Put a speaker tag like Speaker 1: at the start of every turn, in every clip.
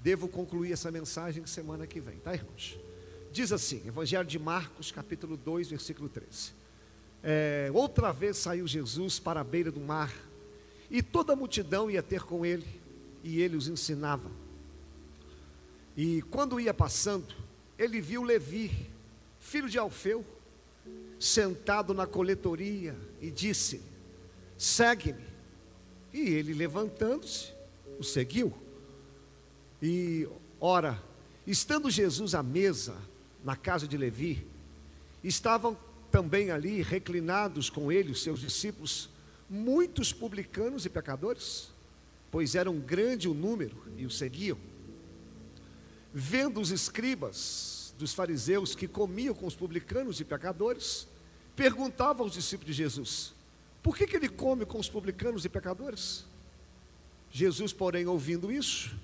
Speaker 1: Devo concluir essa mensagem semana que vem, tá, irmãos? Diz assim, Evangelho de Marcos, capítulo 2, versículo 13. É, outra vez saiu Jesus para a beira do mar, e toda a multidão ia ter com ele, e ele os ensinava. E quando ia passando, ele viu Levi, filho de Alfeu, sentado na coletoria, e disse: Segue-me. E ele, levantando-se, o seguiu. E, ora, estando Jesus à mesa, na casa de Levi, estavam também ali reclinados com ele, os seus discípulos, muitos publicanos e pecadores, pois era um grande o número e o seguiam. Vendo os escribas dos fariseus que comiam com os publicanos e pecadores, perguntavam aos discípulos de Jesus: por que, que ele come com os publicanos e pecadores? Jesus, porém, ouvindo isso,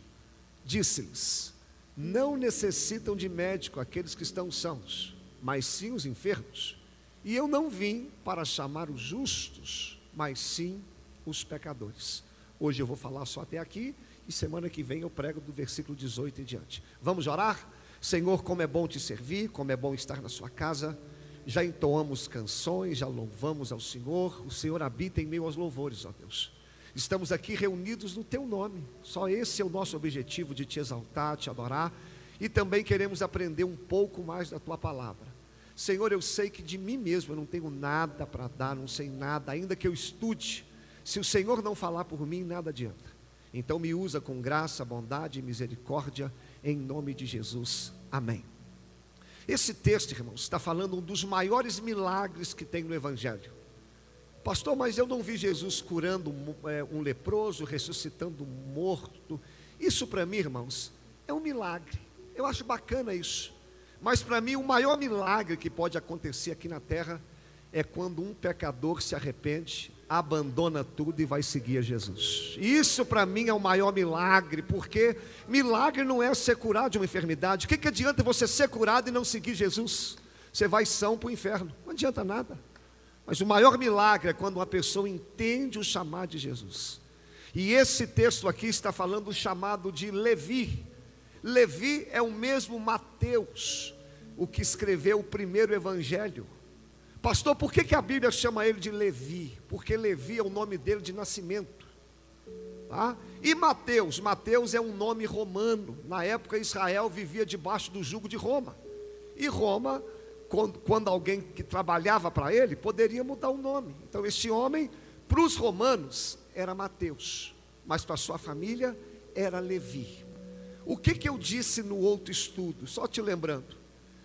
Speaker 1: disse-lhes: Não necessitam de médico aqueles que estão sãos, mas sim os enfermos. E eu não vim para chamar os justos, mas sim os pecadores. Hoje eu vou falar só até aqui e semana que vem eu prego do versículo 18 em diante. Vamos orar? Senhor, como é bom te servir, como é bom estar na sua casa. Já entoamos canções, já louvamos ao Senhor. O Senhor habita em meio aos louvores, ó Deus. Estamos aqui reunidos no teu nome. Só esse é o nosso objetivo de te exaltar, te adorar e também queremos aprender um pouco mais da tua palavra. Senhor, eu sei que de mim mesmo eu não tenho nada para dar, não sei nada, ainda que eu estude. Se o Senhor não falar por mim, nada adianta. Então me usa com graça, bondade e misericórdia, em nome de Jesus. Amém. Esse texto, irmãos, está falando um dos maiores milagres que tem no Evangelho. Pastor, mas eu não vi Jesus curando é, um leproso, ressuscitando um morto. Isso para mim, irmãos, é um milagre. Eu acho bacana isso. Mas para mim, o maior milagre que pode acontecer aqui na terra é quando um pecador se arrepende, abandona tudo e vai seguir a Jesus. Isso para mim é o maior milagre, porque milagre não é ser curado de uma enfermidade. O que, que adianta você ser curado e não seguir Jesus? Você vai são para o inferno. Não adianta nada. Mas o maior milagre é quando uma pessoa entende o chamado de Jesus. E esse texto aqui está falando do chamado de Levi. Levi é o mesmo Mateus, o que escreveu o primeiro evangelho. Pastor, por que, que a Bíblia chama ele de Levi? Porque Levi é o nome dele de nascimento. Tá? E Mateus? Mateus é um nome romano. Na época, Israel vivia debaixo do jugo de Roma. E Roma quando, quando alguém que trabalhava para ele, poderia mudar o nome. Então, este homem, para os romanos, era Mateus, mas para sua família era Levi. O que, que eu disse no outro estudo? Só te lembrando.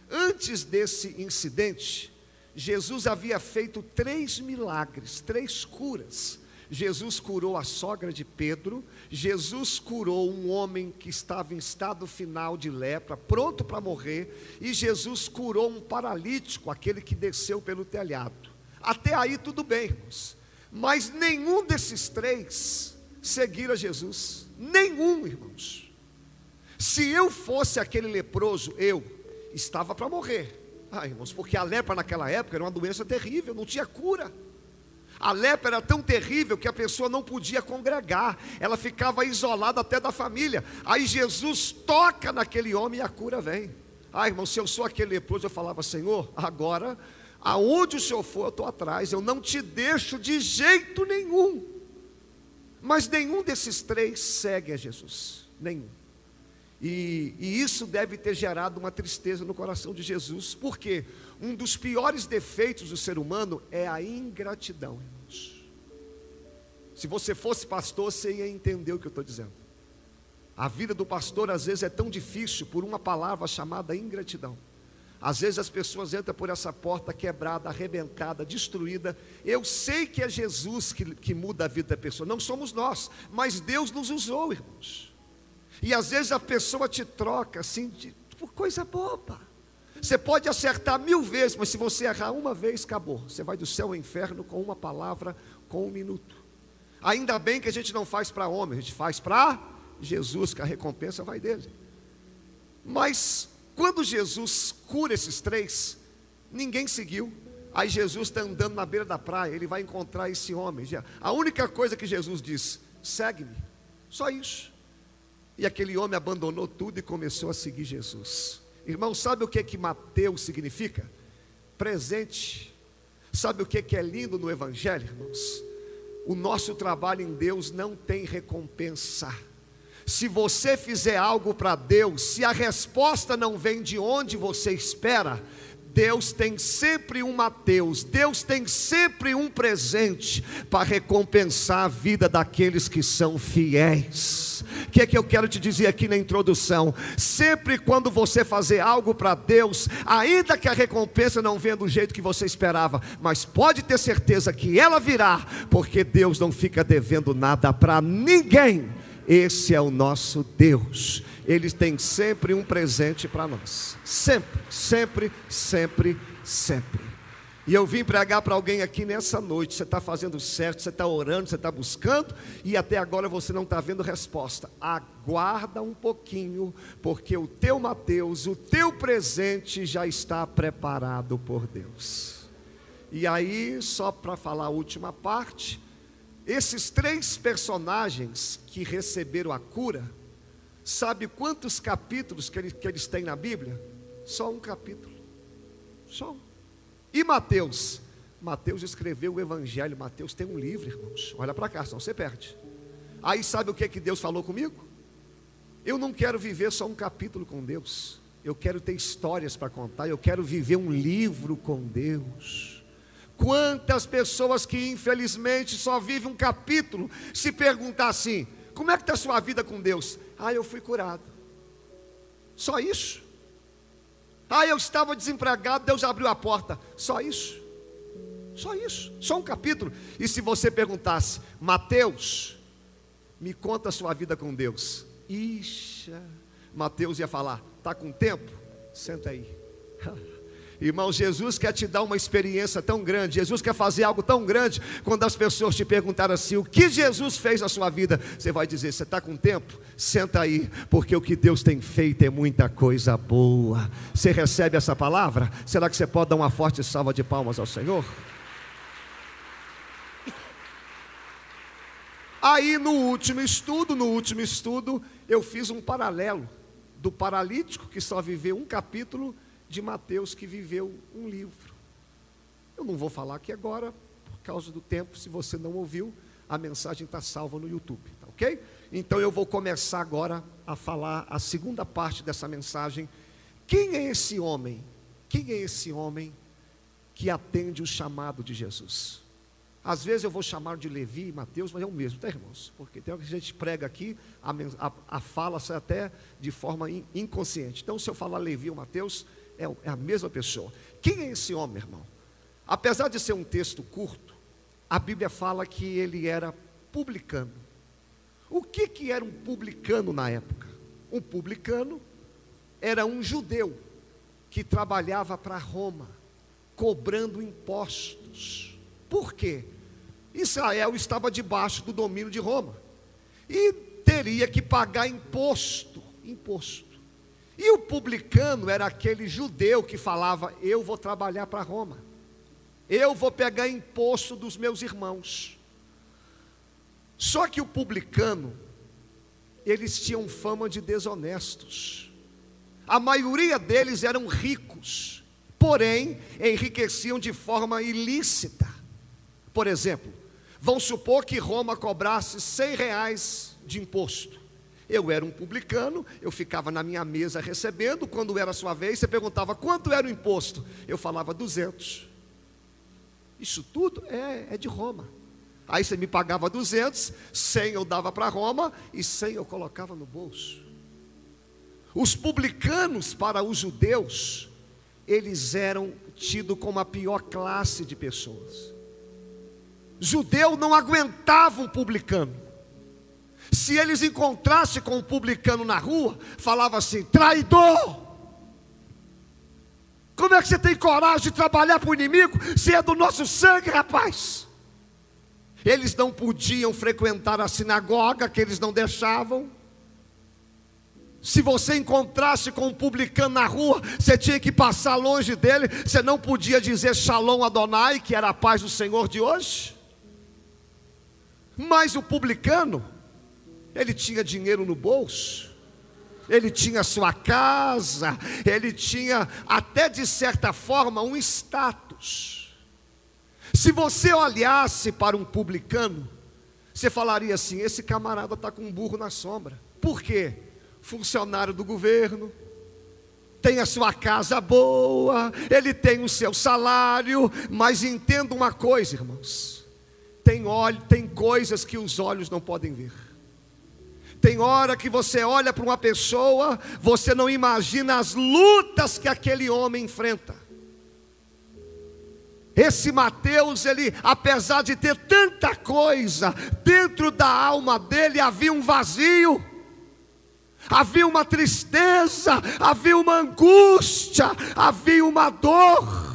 Speaker 1: Antes desse incidente, Jesus havia feito três milagres, três curas Jesus curou a sogra de Pedro, Jesus curou um homem que estava em estado final de lepra, pronto para morrer, e Jesus curou um paralítico, aquele que desceu pelo telhado. Até aí tudo bem, irmãos. Mas nenhum desses três seguiram Jesus. Nenhum, irmãos. Se eu fosse aquele leproso, eu estava para morrer. Ah, irmãos, porque a lepra naquela época era uma doença terrível, não tinha cura. A lepra era tão terrível que a pessoa não podia congregar, ela ficava isolada até da família. Aí Jesus toca naquele homem e a cura vem. Ah, irmão, se eu sou aquele leproso, eu falava, Senhor, agora, aonde o Senhor for, eu estou atrás, eu não te deixo de jeito nenhum. Mas nenhum desses três segue a Jesus, nenhum. E, e, isso deve ter gerado uma tristeza no coração de Jesus, porque um dos piores defeitos do ser humano é a ingratidão, irmãos. Se você fosse pastor, você ia entender o que eu estou dizendo. A vida do pastor às vezes é tão difícil por uma palavra chamada ingratidão. Às vezes as pessoas entram por essa porta quebrada, arrebentada, destruída. Eu sei que é Jesus que, que muda a vida da pessoa, não somos nós, mas Deus nos usou, irmãos. E às vezes a pessoa te troca assim de, por coisa boba. Você pode acertar mil vezes, mas se você errar uma vez, acabou. Você vai do céu ao inferno com uma palavra, com um minuto. Ainda bem que a gente não faz para homem, a gente faz para Jesus, que a recompensa vai dele. Mas quando Jesus cura esses três, ninguém seguiu. Aí Jesus está andando na beira da praia, ele vai encontrar esse homem. A única coisa que Jesus diz: segue-me. Só isso. E aquele homem abandonou tudo e começou a seguir Jesus. Irmão, sabe o que que Mateus significa? Presente. Sabe o que que é lindo no Evangelho, irmãos? O nosso trabalho em Deus não tem recompensa. Se você fizer algo para Deus, se a resposta não vem de onde você espera, Deus tem sempre um Mateus, Deus tem sempre um presente para recompensar a vida daqueles que são fiéis. O que é que eu quero te dizer aqui na introdução? Sempre quando você fazer algo para Deus, ainda que a recompensa não venha do jeito que você esperava, mas pode ter certeza que ela virá, porque Deus não fica devendo nada para ninguém. Esse é o nosso Deus. Ele tem sempre um presente para nós. Sempre, sempre, sempre, sempre. E eu vim pregar para alguém aqui nessa noite. Você está fazendo certo, você está orando, você está buscando, e até agora você não está vendo resposta. Aguarda um pouquinho, porque o teu Mateus, o teu presente já está preparado por Deus. E aí, só para falar a última parte, esses três personagens que receberam a cura, sabe quantos capítulos que eles, que eles têm na Bíblia? Só um capítulo. Só um. E Mateus? Mateus escreveu o Evangelho. Mateus tem um livro, irmãos. Olha para cá, senão você perde. Aí sabe o que, que Deus falou comigo? Eu não quero viver só um capítulo com Deus. Eu quero ter histórias para contar. Eu quero viver um livro com Deus. Quantas pessoas que infelizmente só vivem um capítulo, se perguntar assim: como é que está a sua vida com Deus? Ah, eu fui curado. Só isso. Ah, eu estava desempregado, Deus abriu a porta. Só isso. Só isso. Só um capítulo. E se você perguntasse, Mateus, me conta a sua vida com Deus. Ixa, Mateus ia falar: está com tempo? Senta aí. Irmão, Jesus quer te dar uma experiência tão grande, Jesus quer fazer algo tão grande. Quando as pessoas te perguntarem assim, o que Jesus fez na sua vida, você vai dizer: Você está com tempo? Senta aí, porque o que Deus tem feito é muita coisa boa. Você recebe essa palavra? Será que você pode dar uma forte salva de palmas ao Senhor? Aí no último estudo, no último estudo, eu fiz um paralelo do paralítico que só viveu um capítulo de Mateus que viveu um livro. Eu não vou falar aqui agora, por causa do tempo, se você não ouviu, a mensagem está salva no YouTube, tá ok? Então eu vou começar agora a falar a segunda parte dessa mensagem. Quem é esse homem? Quem é esse homem que atende o chamado de Jesus? Às vezes eu vou chamar de Levi e Mateus, mas é o mesmo, tá, irmãos? Porque tem hora que a gente prega aqui, a, a, a fala sai até de forma in, inconsciente. Então, se eu falar Levi ou Mateus, é, é a mesma pessoa. Quem é esse homem, irmão? Apesar de ser um texto curto, a Bíblia fala que ele era publicano. O que, que era um publicano na época? Um publicano era um judeu que trabalhava para Roma, cobrando impostos. Por quê? Israel estava debaixo do domínio de Roma e teria que pagar imposto. Imposto. E o publicano era aquele judeu que falava: Eu vou trabalhar para Roma, eu vou pegar imposto dos meus irmãos. Só que o publicano, eles tinham fama de desonestos. A maioria deles eram ricos, porém enriqueciam de forma ilícita. Por exemplo, vamos supor que Roma cobrasse 100 reais de imposto. Eu era um publicano, eu ficava na minha mesa recebendo, quando era a sua vez, você perguntava quanto era o imposto. Eu falava 200. Isso tudo é, é de Roma. Aí você me pagava 200, 100 eu dava para Roma e 100 eu colocava no bolso. Os publicanos para os judeus, eles eram tidos como a pior classe de pessoas. Judeu não aguentava um publicano. Se eles encontrassem com um publicano na rua, falava assim: traidor! Como é que você tem coragem de trabalhar para o inimigo se é do nosso sangue, rapaz? Eles não podiam frequentar a sinagoga, que eles não deixavam. Se você encontrasse com um publicano na rua, você tinha que passar longe dele, você não podia dizer Shalom Adonai, que era a paz do Senhor de hoje. Mas o publicano, ele tinha dinheiro no bolso, ele tinha sua casa, ele tinha até de certa forma um status. Se você olhasse para um publicano, você falaria assim: esse camarada está com um burro na sombra. Por quê? Funcionário do governo, tem a sua casa boa, ele tem o seu salário, mas entenda uma coisa, irmãos: tem, olho, tem coisas que os olhos não podem ver. Tem hora que você olha para uma pessoa, você não imagina as lutas que aquele homem enfrenta. Esse Mateus, ele, apesar de ter tanta coisa, dentro da alma dele havia um vazio havia uma tristeza, havia uma angústia, havia uma dor.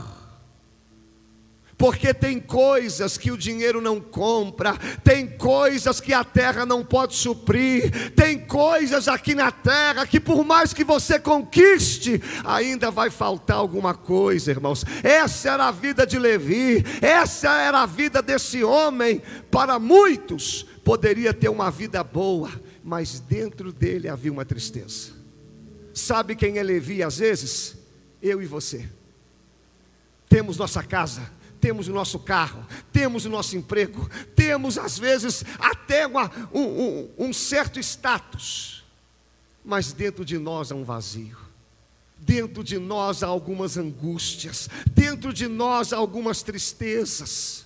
Speaker 1: Porque tem coisas que o dinheiro não compra, tem coisas que a terra não pode suprir, tem coisas aqui na terra que, por mais que você conquiste, ainda vai faltar alguma coisa, irmãos. Essa era a vida de Levi, essa era a vida desse homem. Para muitos, poderia ter uma vida boa, mas dentro dele havia uma tristeza. Sabe quem é Levi às vezes? Eu e você. Temos nossa casa, temos o nosso carro, temos o nosso emprego, temos às vezes até uma, um, um, um certo status, mas dentro de nós há um vazio. Dentro de nós há algumas angústias, dentro de nós há algumas tristezas,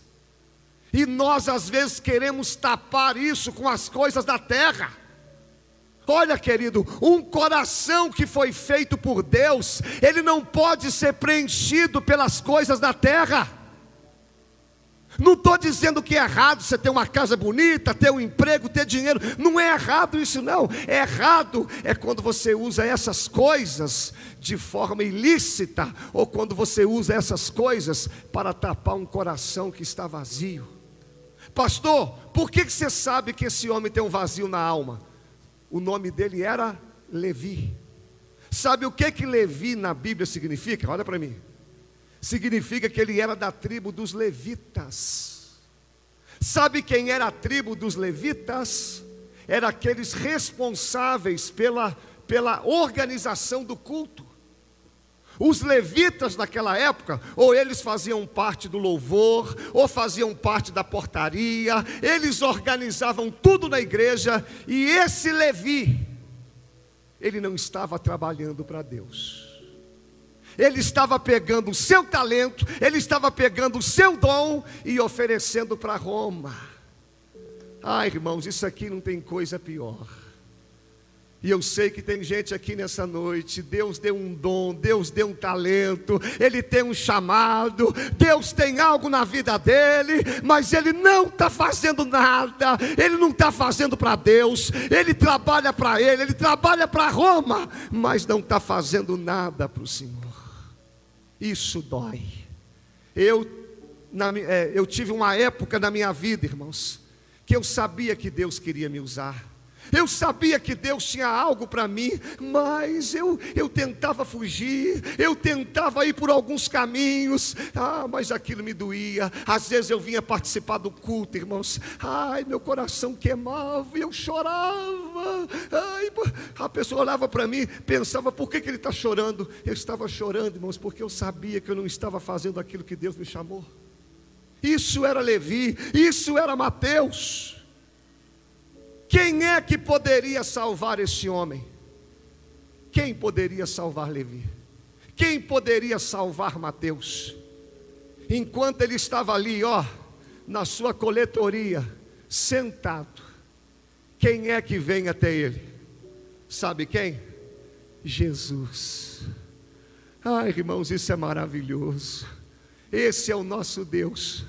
Speaker 1: e nós às vezes queremos tapar isso com as coisas da terra. Olha, querido, um coração que foi feito por Deus, ele não pode ser preenchido pelas coisas da terra. Não estou dizendo que é errado você ter uma casa bonita, ter um emprego, ter dinheiro. Não é errado isso, não. É errado é quando você usa essas coisas de forma ilícita, ou quando você usa essas coisas para tapar um coração que está vazio. Pastor, por que você sabe que esse homem tem um vazio na alma? O nome dele era Levi. Sabe o que que Levi na Bíblia significa? Olha para mim. Significa que ele era da tribo dos levitas. Sabe quem era a tribo dos levitas? Era aqueles responsáveis pela, pela organização do culto. Os levitas naquela época, ou eles faziam parte do louvor, ou faziam parte da portaria, eles organizavam tudo na igreja, e esse Levi, ele não estava trabalhando para Deus. Ele estava pegando o seu talento, ele estava pegando o seu dom e oferecendo para Roma. Ah, irmãos, isso aqui não tem coisa pior. E eu sei que tem gente aqui nessa noite, Deus deu um dom, Deus deu um talento, Ele tem um chamado, Deus tem algo na vida dele, mas ele não está fazendo nada, ele não está fazendo para Deus, ele trabalha para ele, ele trabalha para Roma, mas não está fazendo nada para o Senhor. Isso dói. Eu, na, é, eu tive uma época na minha vida, irmãos, que eu sabia que Deus queria me usar. Eu sabia que Deus tinha algo para mim, mas eu, eu tentava fugir, eu tentava ir por alguns caminhos, ah, mas aquilo me doía. Às vezes eu vinha participar do culto, irmãos, ai, meu coração queimava e eu chorava. Ai, a pessoa olhava para mim, pensava, por que, que ele está chorando? Eu estava chorando, irmãos, porque eu sabia que eu não estava fazendo aquilo que Deus me chamou. Isso era Levi, isso era Mateus. Quem é que poderia salvar este homem? Quem poderia salvar Levi? Quem poderia salvar Mateus? Enquanto ele estava ali, ó, na sua coletoria, sentado, quem é que vem até ele? Sabe quem? Jesus. Ai, irmãos, isso é maravilhoso. Esse é o nosso Deus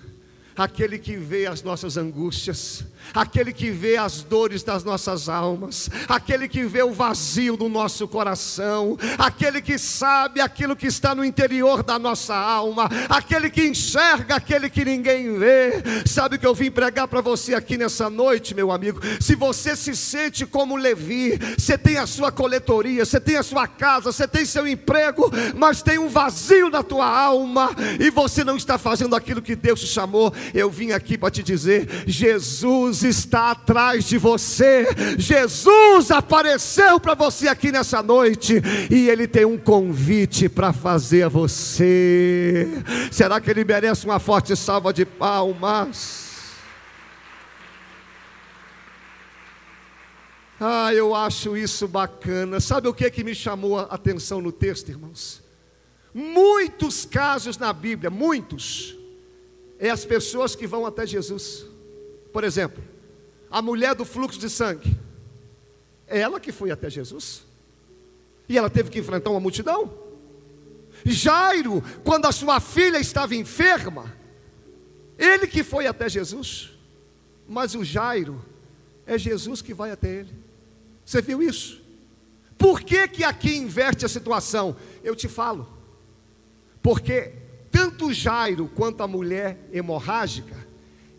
Speaker 1: aquele que vê as nossas angústias, aquele que vê as dores das nossas almas, aquele que vê o vazio do nosso coração, aquele que sabe aquilo que está no interior da nossa alma, aquele que enxerga aquele que ninguém vê. Sabe o que eu vim pregar para você aqui nessa noite, meu amigo? Se você se sente como Levi, você tem a sua coletoria, você tem a sua casa, você tem seu emprego, mas tem um vazio na tua alma e você não está fazendo aquilo que Deus te chamou eu vim aqui para te dizer: Jesus está atrás de você, Jesus apareceu para você aqui nessa noite, e Ele tem um convite para fazer a você. Será que Ele merece uma forte salva de palmas? Ah, eu acho isso bacana. Sabe o que que me chamou a atenção no texto, irmãos? Muitos casos na Bíblia, muitos, é as pessoas que vão até Jesus. Por exemplo, a mulher do fluxo de sangue, é ela que foi até Jesus. E ela teve que enfrentar uma multidão. Jairo, quando a sua filha estava enferma, ele que foi até Jesus. Mas o Jairo é Jesus que vai até ele. Você viu isso? Por que, que aqui inverte a situação? Eu te falo. Porque tanto Jairo quanto a mulher hemorrágica,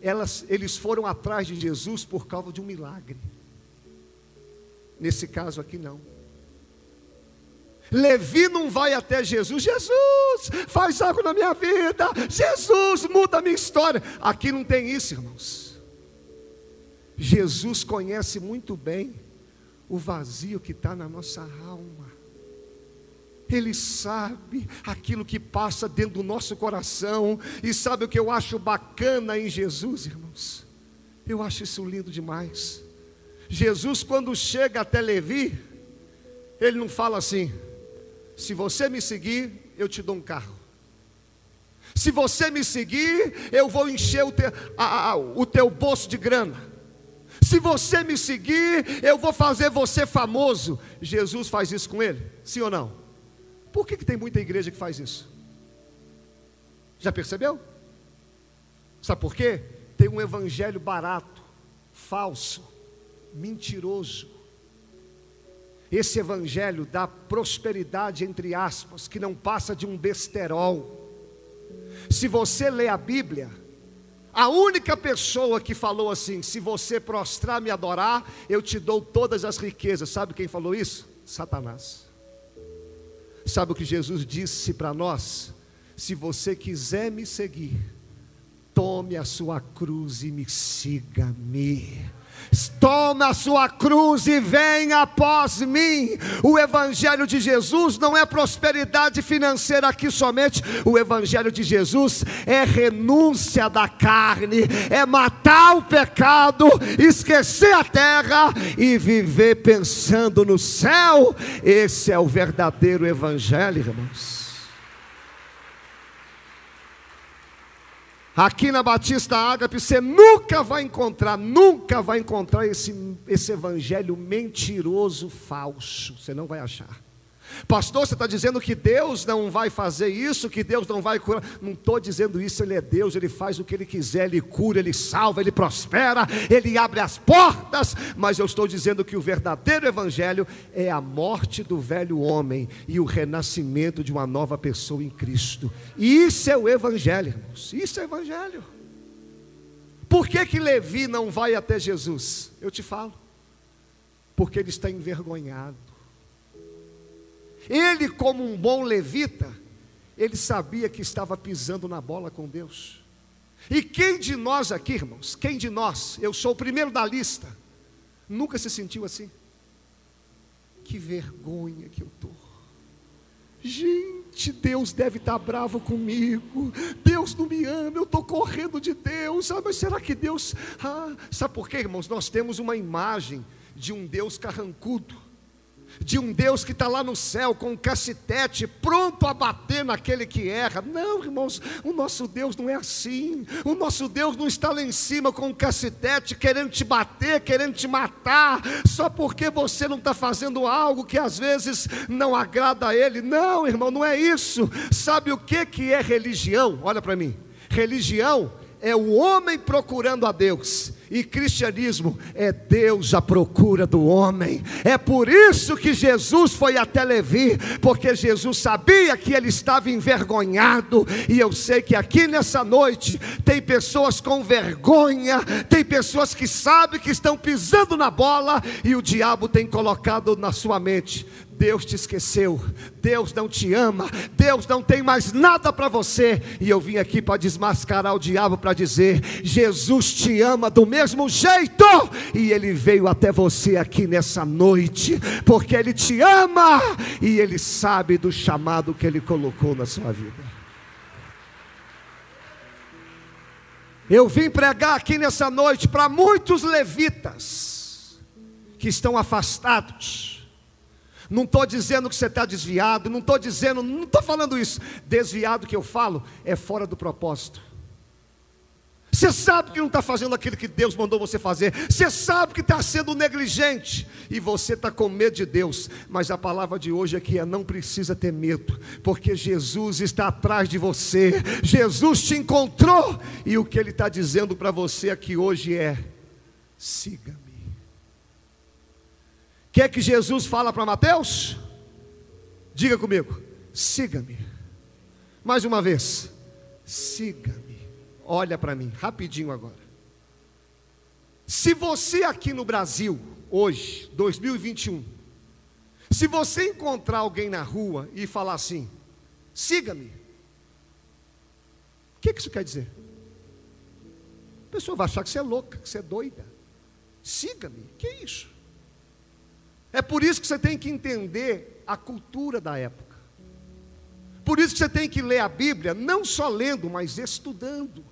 Speaker 1: elas, eles foram atrás de Jesus por causa de um milagre. Nesse caso aqui, não. Levi não vai até Jesus, Jesus, faz algo na minha vida, Jesus, muda a minha história. Aqui não tem isso, irmãos. Jesus conhece muito bem o vazio que está na nossa alma. Ele sabe aquilo que passa dentro do nosso coração. E sabe o que eu acho bacana em Jesus, irmãos? Eu acho isso lindo demais. Jesus, quando chega até Levi, ele não fala assim: se você me seguir, eu te dou um carro. Se você me seguir, eu vou encher o teu, a, a, o teu bolso de grana. Se você me seguir, eu vou fazer você famoso. Jesus faz isso com ele? Sim ou não? Por que, que tem muita igreja que faz isso? Já percebeu? Sabe por quê? Tem um evangelho barato, falso, mentiroso. Esse evangelho dá prosperidade, entre aspas, que não passa de um besterol. Se você lê a Bíblia, a única pessoa que falou assim: se você prostrar me adorar, eu te dou todas as riquezas. Sabe quem falou isso? Satanás. Sabe o que Jesus disse para nós? Se você quiser me seguir, tome a sua cruz e me siga-me. Toma sua cruz e venha após mim. O Evangelho de Jesus não é prosperidade financeira aqui somente. O Evangelho de Jesus é renúncia da carne, é matar o pecado, esquecer a terra e viver pensando no céu. Esse é o verdadeiro Evangelho, irmãos. Aqui na Batista Ágape você nunca vai encontrar, nunca vai encontrar esse, esse evangelho mentiroso, falso. Você não vai achar. Pastor, você está dizendo que Deus não vai fazer isso, que Deus não vai curar. Não estou dizendo isso, Ele é Deus, Ele faz o que Ele quiser, Ele cura, Ele salva, Ele prospera, Ele abre as portas. Mas eu estou dizendo que o verdadeiro Evangelho é a morte do velho homem e o renascimento de uma nova pessoa em Cristo. Isso é o Evangelho, irmãos. Isso é o Evangelho. Por que, que Levi não vai até Jesus? Eu te falo. Porque ele está envergonhado ele, como um bom levita, ele sabia que estava pisando na bola com Deus. E quem de nós aqui, irmãos, quem de nós, eu sou o primeiro da lista, nunca se sentiu assim? Que vergonha que eu estou. Gente, Deus deve estar bravo comigo. Deus não me ama, eu estou correndo de Deus. Ah, mas será que Deus. Ah, sabe por quê, irmãos? Nós temos uma imagem de um Deus carrancudo de um Deus que está lá no céu com um cacetete pronto a bater naquele que erra. Não, irmãos, o nosso Deus não é assim. O nosso Deus não está lá em cima com um cacetete querendo te bater, querendo te matar, só porque você não está fazendo algo que às vezes não agrada a Ele. Não, irmão, não é isso. Sabe o que, que é religião? Olha para mim. Religião é o homem procurando a Deus E cristianismo é Deus à procura do homem. É por isso que Jesus foi até Levi, porque Jesus sabia que ele estava envergonhado. E eu sei que aqui nessa noite tem pessoas com vergonha, tem pessoas que sabem que estão pisando na bola e o diabo tem colocado na sua mente: Deus te esqueceu, Deus não te ama, Deus não tem mais nada para você. E eu vim aqui para desmascarar o diabo para dizer: Jesus te ama do mesmo jeito, e ele veio até você aqui nessa noite, porque ele te ama e ele sabe do chamado que ele colocou na sua vida. Eu vim pregar aqui nessa noite para muitos levitas que estão afastados não estou dizendo que você está desviado, não estou dizendo, não estou falando isso. Desviado que eu falo é fora do propósito. Você sabe que não está fazendo aquilo que Deus mandou você fazer. Você sabe que está sendo negligente. E você está com medo de Deus. Mas a palavra de hoje aqui é: não precisa ter medo. Porque Jesus está atrás de você. Jesus te encontrou. E o que Ele está dizendo para você aqui hoje é: siga-me. Que é que Jesus fala para Mateus? Diga comigo, siga-me. Mais uma vez, siga-me. Olha para mim, rapidinho agora. Se você aqui no Brasil, hoje, 2021, se você encontrar alguém na rua e falar assim, siga-me, o que, que isso quer dizer? A pessoa vai achar que você é louca, que você é doida. Siga-me, que é isso? É por isso que você tem que entender a cultura da época. Por isso que você tem que ler a Bíblia, não só lendo, mas estudando.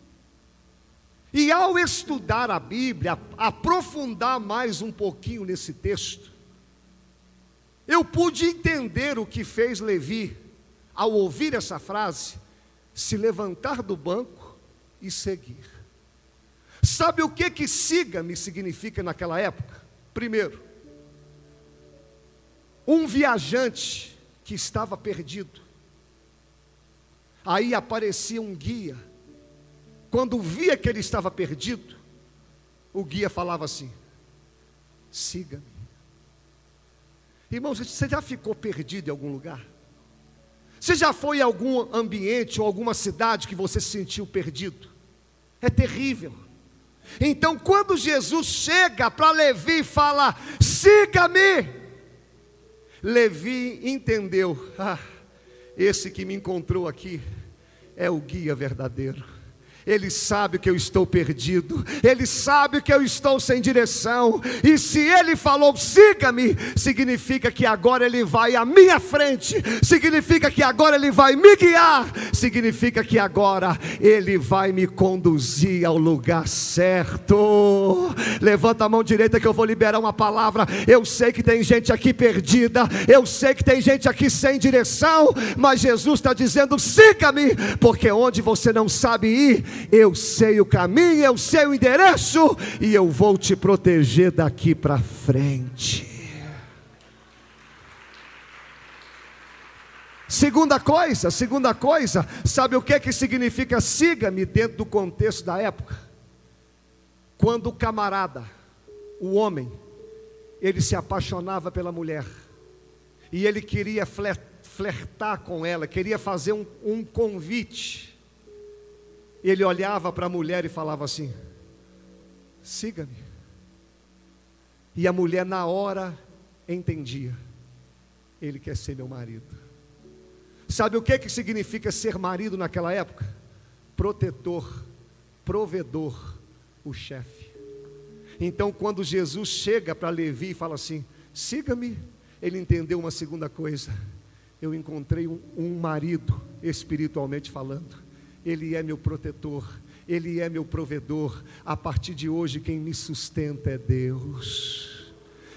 Speaker 1: E ao estudar a Bíblia, aprofundar mais um pouquinho nesse texto, eu pude entender o que fez Levi, ao ouvir essa frase, se levantar do banco e seguir. Sabe o que que siga-me significa naquela época? Primeiro, um viajante que estava perdido. Aí aparecia um guia. Quando via que ele estava perdido, o guia falava assim: siga-me. Irmãos, você já ficou perdido em algum lugar? Você já foi em algum ambiente ou alguma cidade que você se sentiu perdido? É terrível. Então, quando Jesus chega para Levi e fala: siga-me, Levi entendeu: ah, esse que me encontrou aqui é o guia verdadeiro. Ele sabe que eu estou perdido, Ele sabe que eu estou sem direção, e se Ele falou, siga-me, significa que agora Ele vai à minha frente, significa que agora Ele vai me guiar, significa que agora Ele vai me conduzir ao lugar certo. Levanta a mão direita que eu vou liberar uma palavra. Eu sei que tem gente aqui perdida, eu sei que tem gente aqui sem direção, mas Jesus está dizendo: siga-me, porque onde você não sabe ir, eu sei o caminho, eu sei o endereço e eu vou te proteger daqui para frente. Segunda coisa, segunda coisa, sabe o que que significa siga-me dentro do contexto da época? Quando o camarada, o homem, ele se apaixonava pela mulher e ele queria flertar com ela, queria fazer um, um convite ele olhava para a mulher e falava assim: siga-me. E a mulher, na hora, entendia: ele quer ser meu marido. Sabe o que, que significa ser marido naquela época? Protetor, provedor, o chefe. Então, quando Jesus chega para Levi e fala assim: siga-me, ele entendeu uma segunda coisa. Eu encontrei um, um marido, espiritualmente falando ele é meu protetor, Ele é meu provedor. A partir de hoje, quem me sustenta é Deus.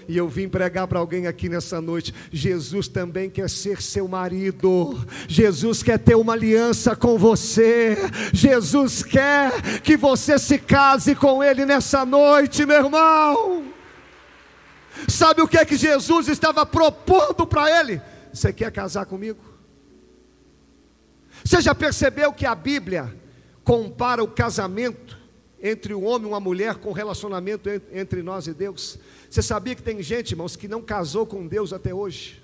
Speaker 1: E eu vim pregar para alguém aqui nessa noite. Jesus também quer ser seu marido. Jesus quer ter uma aliança com você. Jesus quer que você se case com Ele nessa noite, meu irmão. Sabe o que é que Jesus estava propondo para ele? Você quer casar comigo? Você já percebeu que a Bíblia compara o casamento entre o homem e uma mulher com relacionamento entre nós e Deus. Você sabia que tem gente, irmãos, que não casou com Deus até hoje?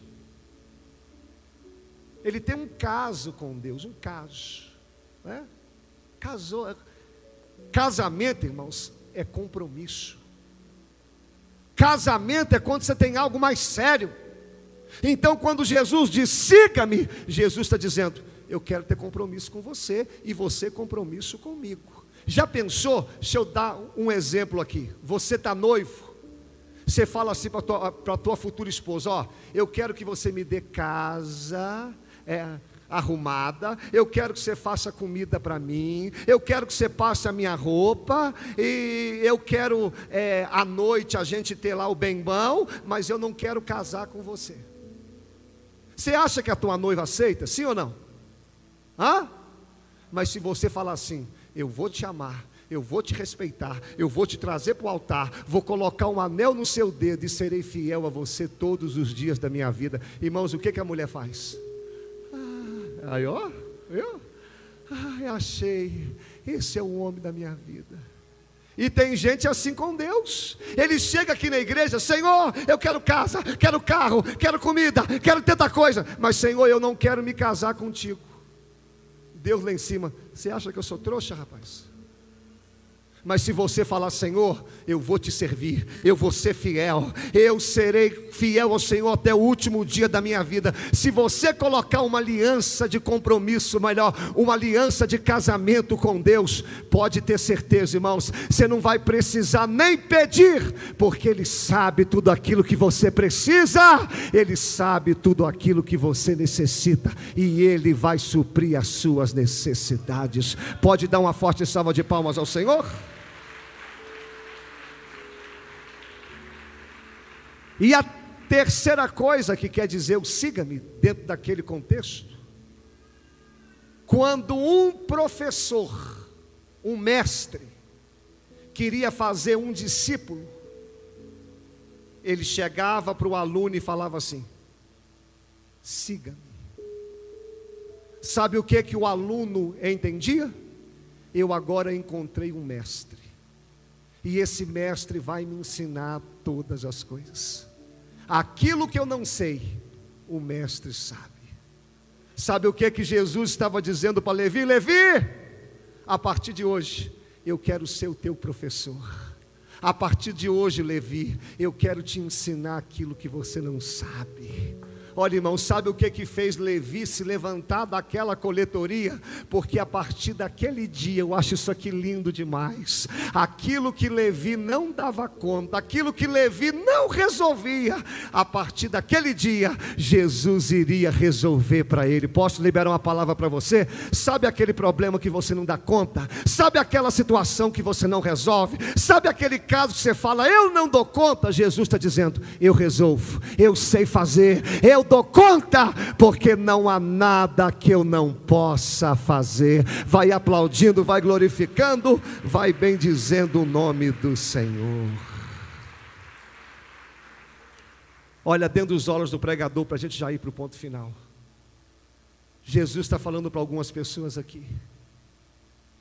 Speaker 1: Ele tem um caso com Deus, um caso. Né? Casou. Casamento, irmãos, é compromisso. Casamento é quando você tem algo mais sério. Então, quando Jesus diz siga-me, Jesus está dizendo: eu quero ter compromisso com você e você compromisso comigo. Já pensou? Deixa eu dar um exemplo aqui. Você está noivo, você fala assim para a tua, tua futura esposa: Ó, eu quero que você me dê casa, é, arrumada, eu quero que você faça comida para mim, eu quero que você passe a minha roupa, e eu quero é, à noite a gente ter lá o bem bom, mas eu não quero casar com você. Você acha que a tua noiva aceita? Sim ou não? Hã? Mas se você falar assim, eu vou te amar, eu vou te respeitar, eu vou te trazer para o altar, vou colocar um anel no seu dedo e serei fiel a você todos os dias da minha vida. Irmãos, o que, que a mulher faz? Ah, aí, ó, eu, ai, achei, esse é o homem da minha vida. E tem gente assim com Deus. Ele chega aqui na igreja, Senhor, eu quero casa, quero carro, quero comida, quero tanta coisa, mas Senhor, eu não quero me casar contigo. Deus lá em cima, você acha que eu sou trouxa, rapaz? Mas se você falar, Senhor, eu vou te servir, eu vou ser fiel, eu serei fiel ao Senhor até o último dia da minha vida. Se você colocar uma aliança de compromisso, melhor, uma aliança de casamento com Deus, pode ter certeza, irmãos, você não vai precisar nem pedir, porque Ele sabe tudo aquilo que você precisa, Ele sabe tudo aquilo que você necessita, e Ele vai suprir as suas necessidades. Pode dar uma forte salva de palmas ao Senhor? E a terceira coisa que quer dizer o siga-me dentro daquele contexto, quando um professor, um mestre, queria fazer um discípulo, ele chegava para o aluno e falava assim: siga-me. Sabe o que que o aluno entendia? Eu agora encontrei um mestre. E esse mestre vai me ensinar todas as coisas. Aquilo que eu não sei, o mestre sabe. Sabe o que que Jesus estava dizendo para Levi? Levi, a partir de hoje, eu quero ser o teu professor. A partir de hoje, Levi, eu quero te ensinar aquilo que você não sabe. Olha, irmão, sabe o que que fez Levi se levantar daquela coletoria? Porque a partir daquele dia, eu acho isso aqui lindo demais. Aquilo que Levi não dava conta, aquilo que Levi não resolvia, a partir daquele dia, Jesus iria resolver para ele. Posso liberar uma palavra para você? Sabe aquele problema que você não dá conta? Sabe aquela situação que você não resolve? Sabe aquele caso que você fala, eu não dou conta? Jesus está dizendo, eu resolvo, eu sei fazer, eu dou conta, porque não há nada que eu não possa fazer. Vai aplaudindo, vai glorificando, vai bendizendo o nome do Senhor. Olha dentro dos olhos do pregador para a gente já ir para o ponto final. Jesus está falando para algumas pessoas aqui: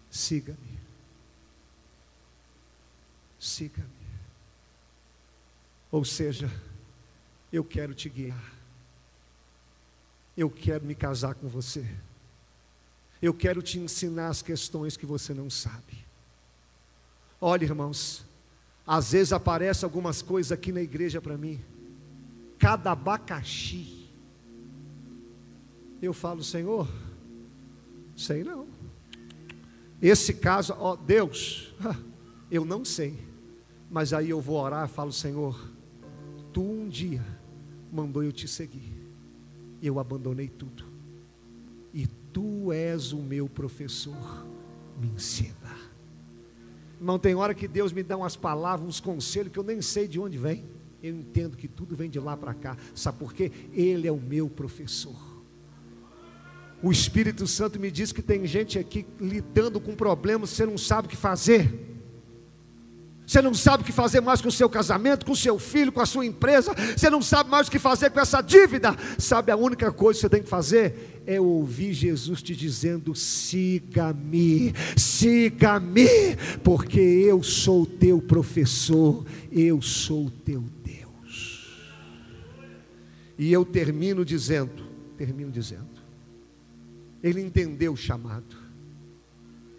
Speaker 1: siga-me, siga-me. Ou seja, eu quero te guiar. Eu quero me casar com você. Eu quero te ensinar as questões que você não sabe. Olha, irmãos, às vezes aparecem algumas coisas aqui na igreja para mim. Cada abacaxi. Eu falo, Senhor, sei não. Esse caso, ó Deus, eu não sei. Mas aí eu vou orar e falo, Senhor, tu um dia mandou eu te seguir eu abandonei tudo. E tu és o meu professor, me ensina. Irmão, tem hora que Deus me dá umas palavras, uns conselhos que eu nem sei de onde vem. Eu entendo que tudo vem de lá para cá. Sabe por quê? Ele é o meu professor. O Espírito Santo me diz que tem gente aqui lidando com problemas, você não sabe o que fazer. Você não sabe o que fazer mais com o seu casamento, com o seu filho, com a sua empresa. Você não sabe mais o que fazer com essa dívida. Sabe, a única coisa que você tem que fazer é ouvir Jesus te dizendo: siga-me, siga-me, porque eu sou teu professor, eu sou teu Deus. E eu termino dizendo: termino dizendo, ele entendeu o chamado,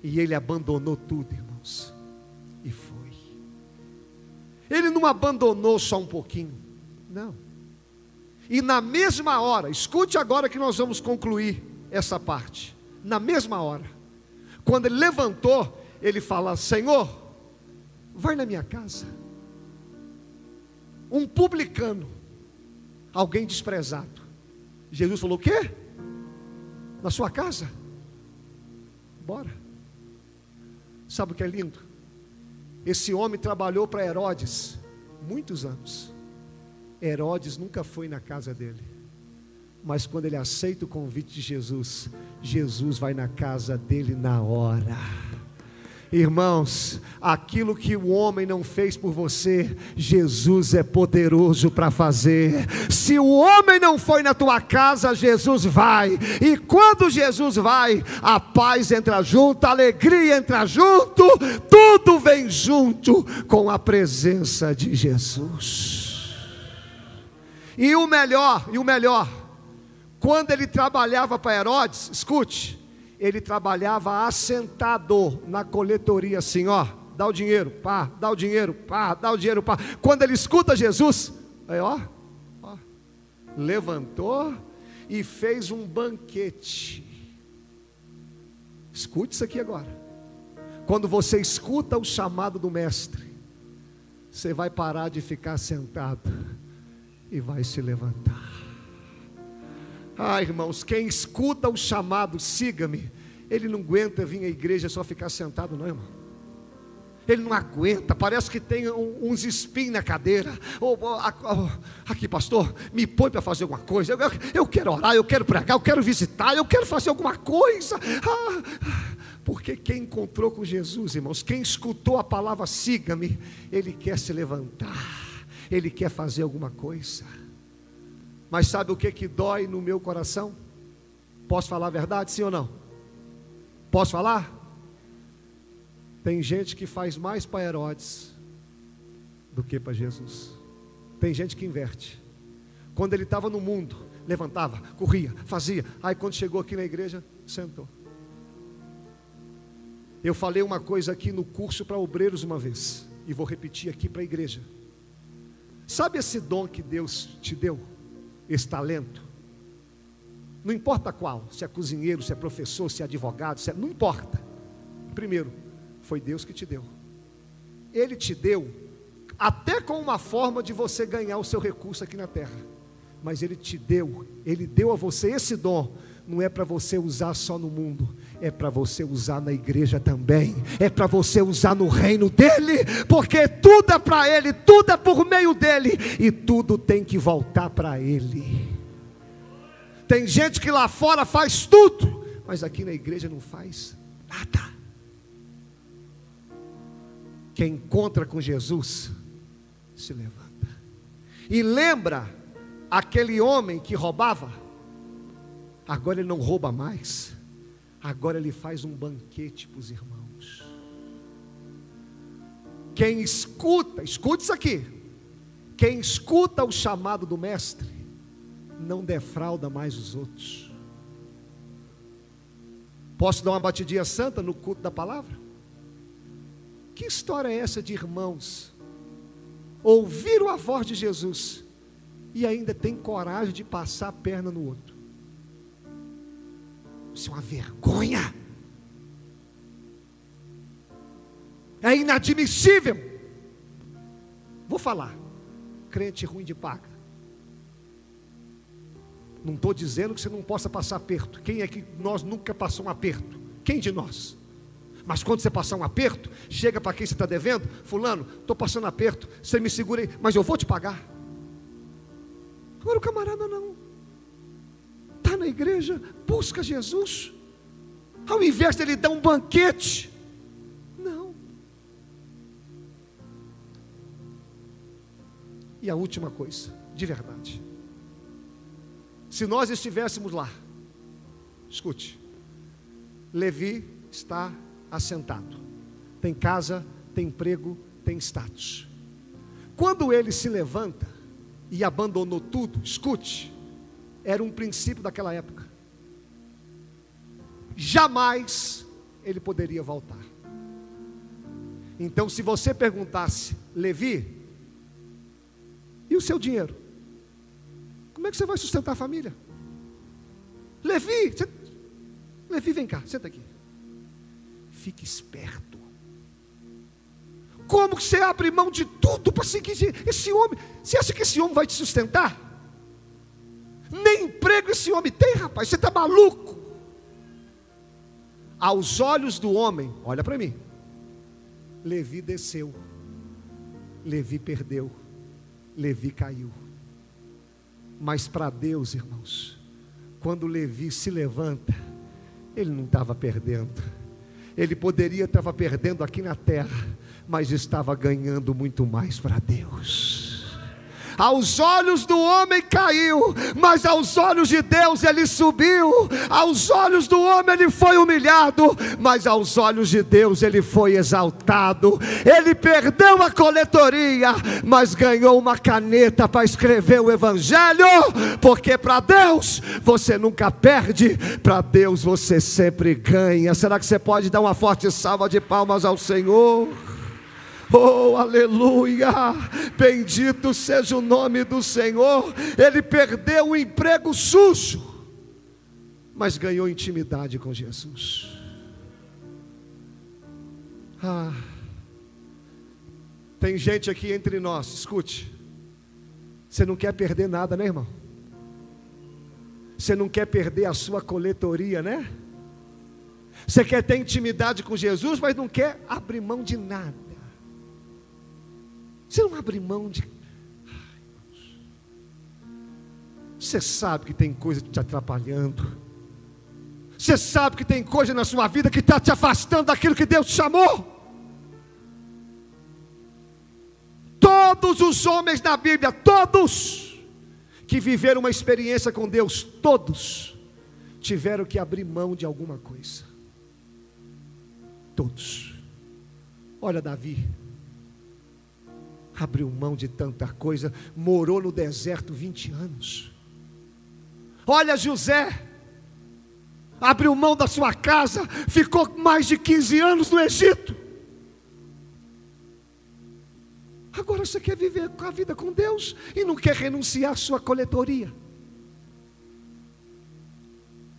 Speaker 1: e ele abandonou tudo, irmãos. Ele não abandonou só um pouquinho, não. E na mesma hora, escute agora que nós vamos concluir essa parte. Na mesma hora, quando ele levantou, ele fala: Senhor, vai na minha casa. Um publicano, alguém desprezado. Jesus falou: O quê? Na sua casa? Bora. Sabe o que é lindo? Esse homem trabalhou para Herodes muitos anos. Herodes nunca foi na casa dele. Mas quando ele aceita o convite de Jesus, Jesus vai na casa dele na hora. Irmãos, aquilo que o homem não fez por você, Jesus é poderoso para fazer. Se o homem não foi na tua casa, Jesus vai. E quando Jesus vai, a paz entra junto, a alegria entra junto, tudo vem junto com a presença de Jesus. E o melhor, e o melhor, quando ele trabalhava para Herodes, escute, ele trabalhava assentado na coletoria, assim, ó, dá o dinheiro, pá, dá o dinheiro, pá, dá o dinheiro, pá. Quando ele escuta Jesus, aí, ó, ó levantou e fez um banquete. Escute isso aqui agora. Quando você escuta o chamado do mestre, você vai parar de ficar sentado e vai se levantar. Ah, irmãos, quem escuta o chamado, siga-me, ele não aguenta vir à igreja só ficar sentado, não, irmão. Ele não aguenta, parece que tem uns espinhos na cadeira. Oh, oh, aqui, pastor, me põe para fazer alguma coisa. Eu, eu, quero orar, eu quero pregar, eu quero visitar, eu quero fazer alguma coisa. Ah, porque quem encontrou com Jesus, irmãos, quem escutou a palavra siga-me, ele quer se levantar, ele quer fazer alguma coisa. Mas sabe o que que dói no meu coração? Posso falar a verdade, sim ou não? Posso falar? Tem gente que faz mais para Herodes do que para Jesus. Tem gente que inverte. Quando ele estava no mundo, levantava, corria, fazia. Aí quando chegou aqui na igreja, sentou. Eu falei uma coisa aqui no curso para obreiros uma vez, e vou repetir aqui para a igreja. Sabe esse dom que Deus te deu? Esse talento. Não importa qual, se é cozinheiro, se é professor, se é advogado, se é, não importa. Primeiro, foi Deus que te deu. Ele te deu até com uma forma de você ganhar o seu recurso aqui na terra. Mas ele te deu, ele deu a você esse dom não é para você usar só no mundo, é para você usar na igreja também, é para você usar no reino dele, porque tudo é para ele, tudo é por meio dele, e tudo tem que voltar para ele. Tem gente que lá fora faz tudo, mas aqui na igreja não faz nada. Quem encontra com Jesus se levanta. E lembra aquele homem que roubava? Agora ele não rouba mais. Agora ele faz um banquete para os irmãos. Quem escuta, escute isso aqui. Quem escuta o chamado do mestre, não defrauda mais os outros. Posso dar uma batidinha santa no culto da palavra? Que história é essa de irmãos? Ouviram a voz de Jesus e ainda tem coragem de passar a perna no outro. Isso é uma vergonha. É inadmissível. Vou falar. Crente ruim de paga. Não estou dizendo que você não possa passar aperto. Quem é que nós nunca passou um aperto? Quem de nós? Mas quando você passar um aperto, chega para quem você está devendo, fulano, estou passando aperto, você me segura aí, mas eu vou te pagar. Agora o camarada não na igreja, busca Jesus, ao invés de ele dar um banquete, não. E a última coisa, de verdade. Se nós estivéssemos lá, escute, Levi está assentado, tem casa, tem emprego, tem status. Quando ele se levanta e abandonou tudo, escute, era um princípio daquela época. Jamais ele poderia voltar. Então, se você perguntasse, Levi, e o seu dinheiro? Como é que você vai sustentar a família? Levi, você... Levi, vem cá, senta aqui. Fique esperto. Como que você abre mão de tudo para seguir esse homem? Você acha que esse homem vai te sustentar? Nem emprego esse homem tem, rapaz. Você está maluco? Aos olhos do homem, olha para mim. Levi desceu. Levi perdeu. Levi caiu. Mas para Deus, irmãos, quando Levi se levanta, ele não estava perdendo. Ele poderia estar perdendo aqui na terra, mas estava ganhando muito mais para Deus. Aos olhos do homem caiu, mas aos olhos de Deus ele subiu. Aos olhos do homem ele foi humilhado, mas aos olhos de Deus ele foi exaltado. Ele perdeu a coletoria, mas ganhou uma caneta para escrever o evangelho, porque para Deus você nunca perde, para Deus você sempre ganha. Será que você pode dar uma forte salva de palmas ao Senhor? Oh, aleluia! Bendito seja o nome do Senhor. Ele perdeu o emprego sujo, mas ganhou intimidade com Jesus. Ah, tem gente aqui entre nós, escute. Você não quer perder nada, né, irmão? Você não quer perder a sua coletoria, né? Você quer ter intimidade com Jesus, mas não quer abrir mão de nada. Você não abre mão de. Você sabe que tem coisa te atrapalhando. Você sabe que tem coisa na sua vida que está te afastando daquilo que Deus te chamou. Todos os homens da Bíblia, todos que viveram uma experiência com Deus, todos tiveram que abrir mão de alguma coisa. Todos. Olha Davi, abriu mão de tanta coisa, morou no deserto 20 anos. Olha José, abriu mão da sua casa, ficou mais de 15 anos no Egito. Agora você quer viver a vida com Deus e não quer renunciar à sua coletoria.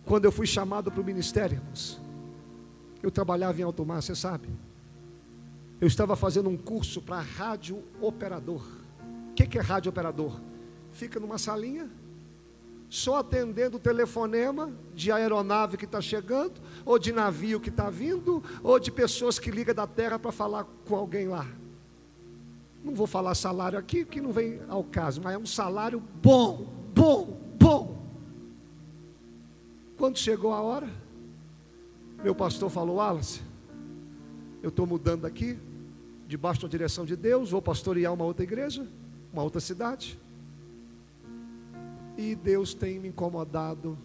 Speaker 1: Quando eu fui chamado para o ministério, irmãos, eu trabalhava em alto mar, você sabe. Eu estava fazendo um curso para rádio operador. O que, que é rádio operador? Fica numa salinha, só atendendo o telefonema de aeronave que está chegando, ou de navio que está vindo, ou de pessoas que ligam da terra para falar com alguém lá. Não vou falar salário aqui, que não vem ao caso, mas é um salário bom, bom, bom. Quando chegou a hora, meu pastor falou: Wallace, eu estou mudando aqui, debaixo da direção de Deus, vou pastorear uma outra igreja, uma outra cidade. E Deus tem me incomodado,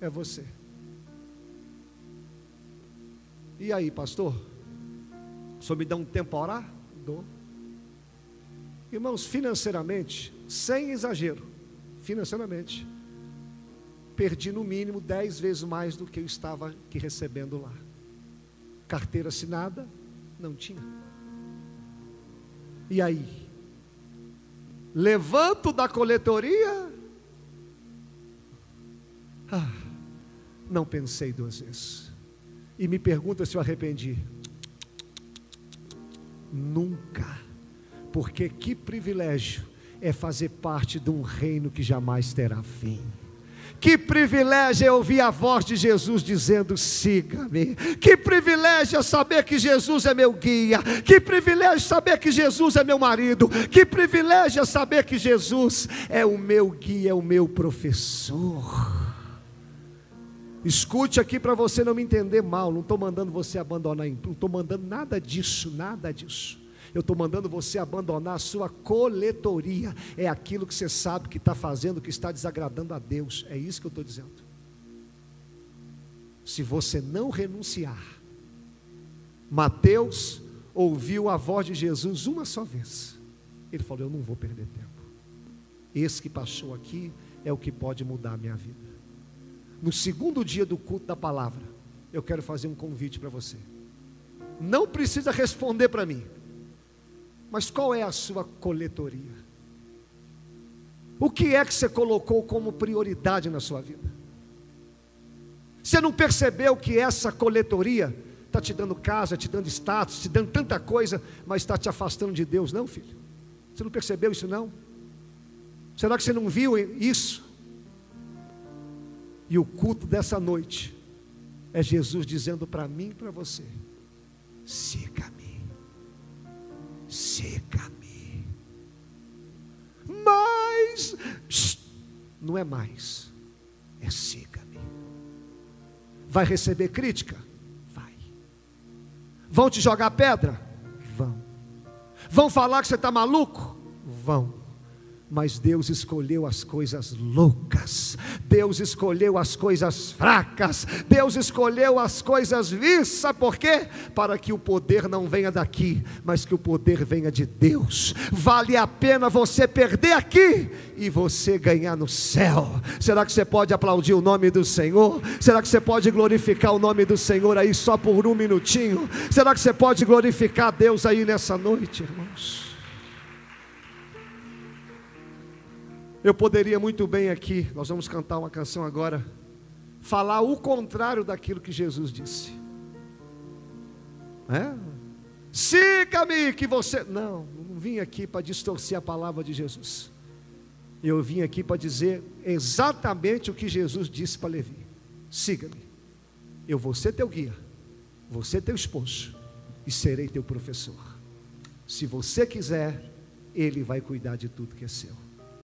Speaker 1: é você. E aí, pastor? Senhor me dá um tempo a orar? Dou. Irmãos, financeiramente, sem exagero, financeiramente, perdi no mínimo dez vezes mais do que eu estava aqui recebendo lá. Carteira assinada, não tinha. E aí? Levanto da coletoria? Ah, não pensei duas vezes. E me pergunta se eu arrependi. Nunca. Porque que privilégio é fazer parte de um reino que jamais terá fim. Que privilégio é ouvir a voz de Jesus dizendo: siga-me. Que privilégio é saber que Jesus é meu guia. Que privilégio saber que Jesus é meu marido. Que privilégio é saber que Jesus é o meu guia, é o meu professor. Escute aqui para você não me entender mal. Não estou mandando você abandonar, não estou mandando nada disso, nada disso. Eu estou mandando você abandonar a sua coletoria. É aquilo que você sabe que está fazendo, que está desagradando a Deus. É isso que eu estou dizendo. Se você não renunciar, Mateus ouviu a voz de Jesus uma só vez. Ele falou: Eu não vou perder tempo. Esse que passou aqui é o que pode mudar a minha vida. No segundo dia do culto da palavra, eu quero fazer um convite para você. Não precisa responder para mim, mas qual é a sua coletoria? O que é que você colocou como prioridade na sua vida? Você não percebeu que essa coletoria está te dando casa, te dando status, te dando tanta coisa, mas está te afastando de Deus, não, filho? Você não percebeu isso, não? Será que você não viu isso? E o culto dessa noite é Jesus dizendo para mim e para você: siga-me, siga-me. Mas, não é mais, é siga-me. Vai receber crítica? Vai. Vão te jogar pedra? Vão. Vão falar que você está maluco? Vão mas Deus escolheu as coisas loucas, Deus escolheu as coisas fracas, Deus escolheu as coisas vis, sabe por quê? Para que o poder não venha daqui, mas que o poder venha de Deus. Vale a pena você perder aqui e você ganhar no céu. Será que você pode aplaudir o nome do Senhor? Será que você pode glorificar o nome do Senhor aí só por um minutinho? Será que você pode glorificar Deus aí nessa noite, irmãos? Eu poderia muito bem aqui, nós vamos cantar uma canção agora, falar o contrário daquilo que Jesus disse. É? Siga-me que você. Não, não vim aqui para distorcer a palavra de Jesus. Eu vim aqui para dizer exatamente o que Jesus disse para Levi: siga-me. Eu vou ser teu guia, ser teu esposo e serei teu professor. Se você quiser, ele vai cuidar de tudo que é seu.